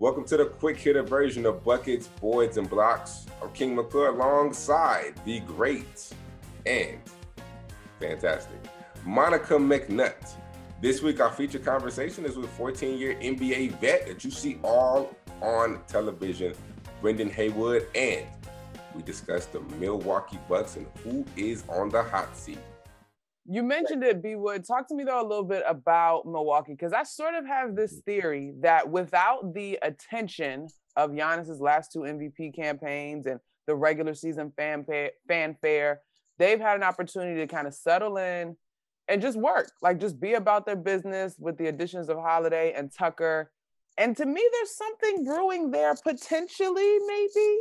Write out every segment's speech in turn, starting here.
Welcome to the quick hitter version of Buckets, Boards, and Blocks. I'm King McClure alongside the great and fantastic Monica McNutt. This week, our feature conversation is with 14 year NBA vet that you see all on television, Brendan Haywood, and we discuss the Milwaukee Bucks and who is on the hot seat. You mentioned it, B Wood. Talk to me though a little bit about Milwaukee, because I sort of have this mm-hmm. theory that without the attention of Giannis's last two MVP campaigns and the regular season fanfare, fanfare, they've had an opportunity to kind of settle in and just work, like just be about their business with the additions of Holiday and Tucker. And to me, there's something brewing there potentially, maybe.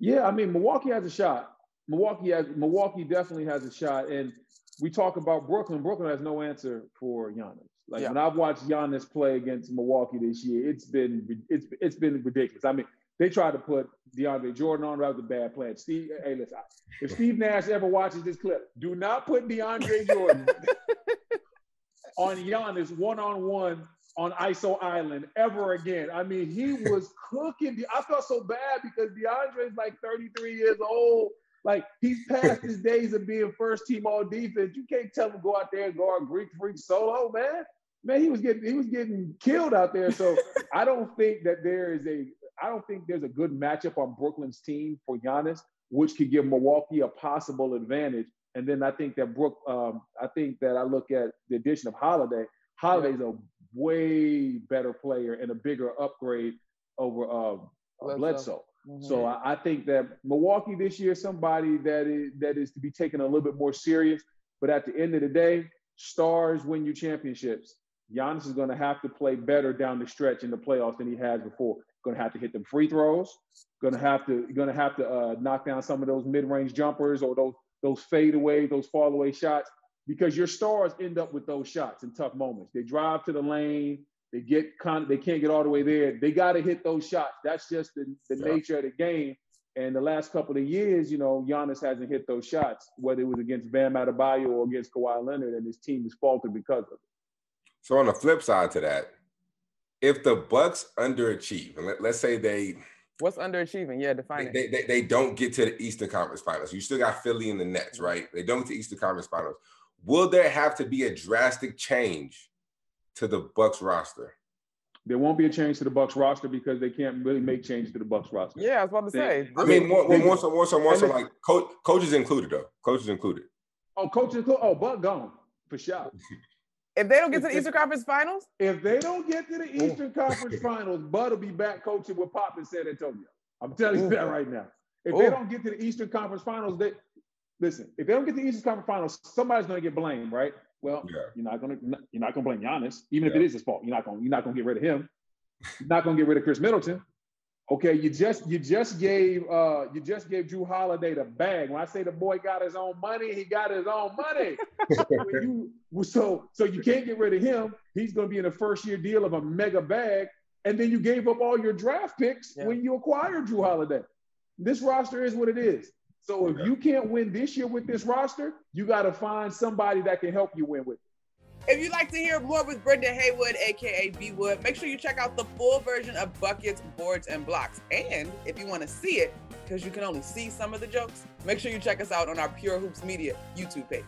Yeah, I mean, Milwaukee has a shot. Milwaukee has Milwaukee definitely has a shot. And we talk about Brooklyn. Brooklyn has no answer for Giannis. Like yeah. when I've watched Giannis play against Milwaukee this year, it's been it's it's been ridiculous. I mean, they tried to put DeAndre Jordan on. That was a bad plan. Steve, hey, listen, if Steve Nash ever watches this clip, do not put DeAndre Jordan on Giannis one on one on ISO Island ever again. I mean, he was cooking. I felt so bad because DeAndre's like 33 years old. Like he's past his days of being first team all defense. You can't tell him go out there and guard Greek freak solo, man. Man, he was getting he was getting killed out there. So I don't think that there is a I don't think there's a good matchup on Brooklyn's team for Giannis, which could give Milwaukee a possible advantage. And then I think that Brook, um, I think that I look at the addition of Holiday. Holiday's a way better player and a bigger upgrade over uh, Bledsoe. Bledsoe. Mm-hmm. So I, I, think that Milwaukee this year, somebody that is that is to be taken a little bit more serious. But at the end of the day, stars win you championships. Giannis is going to have to play better down the stretch in the playoffs than he has before. Going to have to hit them free throws. Going to have to going to have to uh, knock down some of those mid-range jumpers or those those fade away, those fall away shots because your stars end up with those shots in tough moments. They drive to the lane, they get con- they can't get all the way there. They got to hit those shots. That's just the, the yeah. nature of the game. And the last couple of years, you know, Giannis hasn't hit those shots, whether it was against Bam Adebayo or against Kawhi Leonard, and his team has faltered because of it. So on the flip side to that, if the Bucks underachieve, and let, us say they what's underachieving? Yeah, define they, it. They, they, they don't get to the Eastern Conference Finals. You still got Philly and the Nets, mm-hmm. right? They don't get to Eastern Conference Finals. Will there have to be a drastic change to the Bucks roster? There won't be a change to the Bucks roster because they can't really make changes to the Bucks roster. Yeah, I was about to say. I mean, more, more, more so, more so, more so, like coach, coaches included though. Coaches included. Oh, coaches included. Oh, Buck gone for sure. If they don't get to the Eastern Conference Finals, if they don't get to the Eastern Conference Finals, Bud will be back coaching with Pop in San Antonio. I'm telling you that right now. If Ooh. they don't get to the Eastern Conference Finals, they listen. If they don't get to the Eastern Conference Finals, somebody's going to get blamed, right? Well, yeah. you're not gonna you're not gonna blame Giannis, even yeah. if it is his fault. You're not gonna you're not gonna get rid of him. You're not gonna get rid of Khris Middleton. Okay, you just you just gave uh you just gave Jrue Holiday the bag. When I say the boy got his own money, he got his own money. you, so so you can't get rid of him. He's gonna be in a first year deal of a mega bag, and then you gave up all your draft picks yeah. when you acquired Jrue Holiday. This roster is what it is. So if you can't win this year with this roster, you got to find somebody that can help you win with. It. If you'd like to hear more with Brendan Haywood, aka B Wood, make sure you check out the full version of Buckets, Boards, and Blocks. And if you want to see it, because you can only see some of the jokes, make sure you check us out on our Pure Hoops Media YouTube page.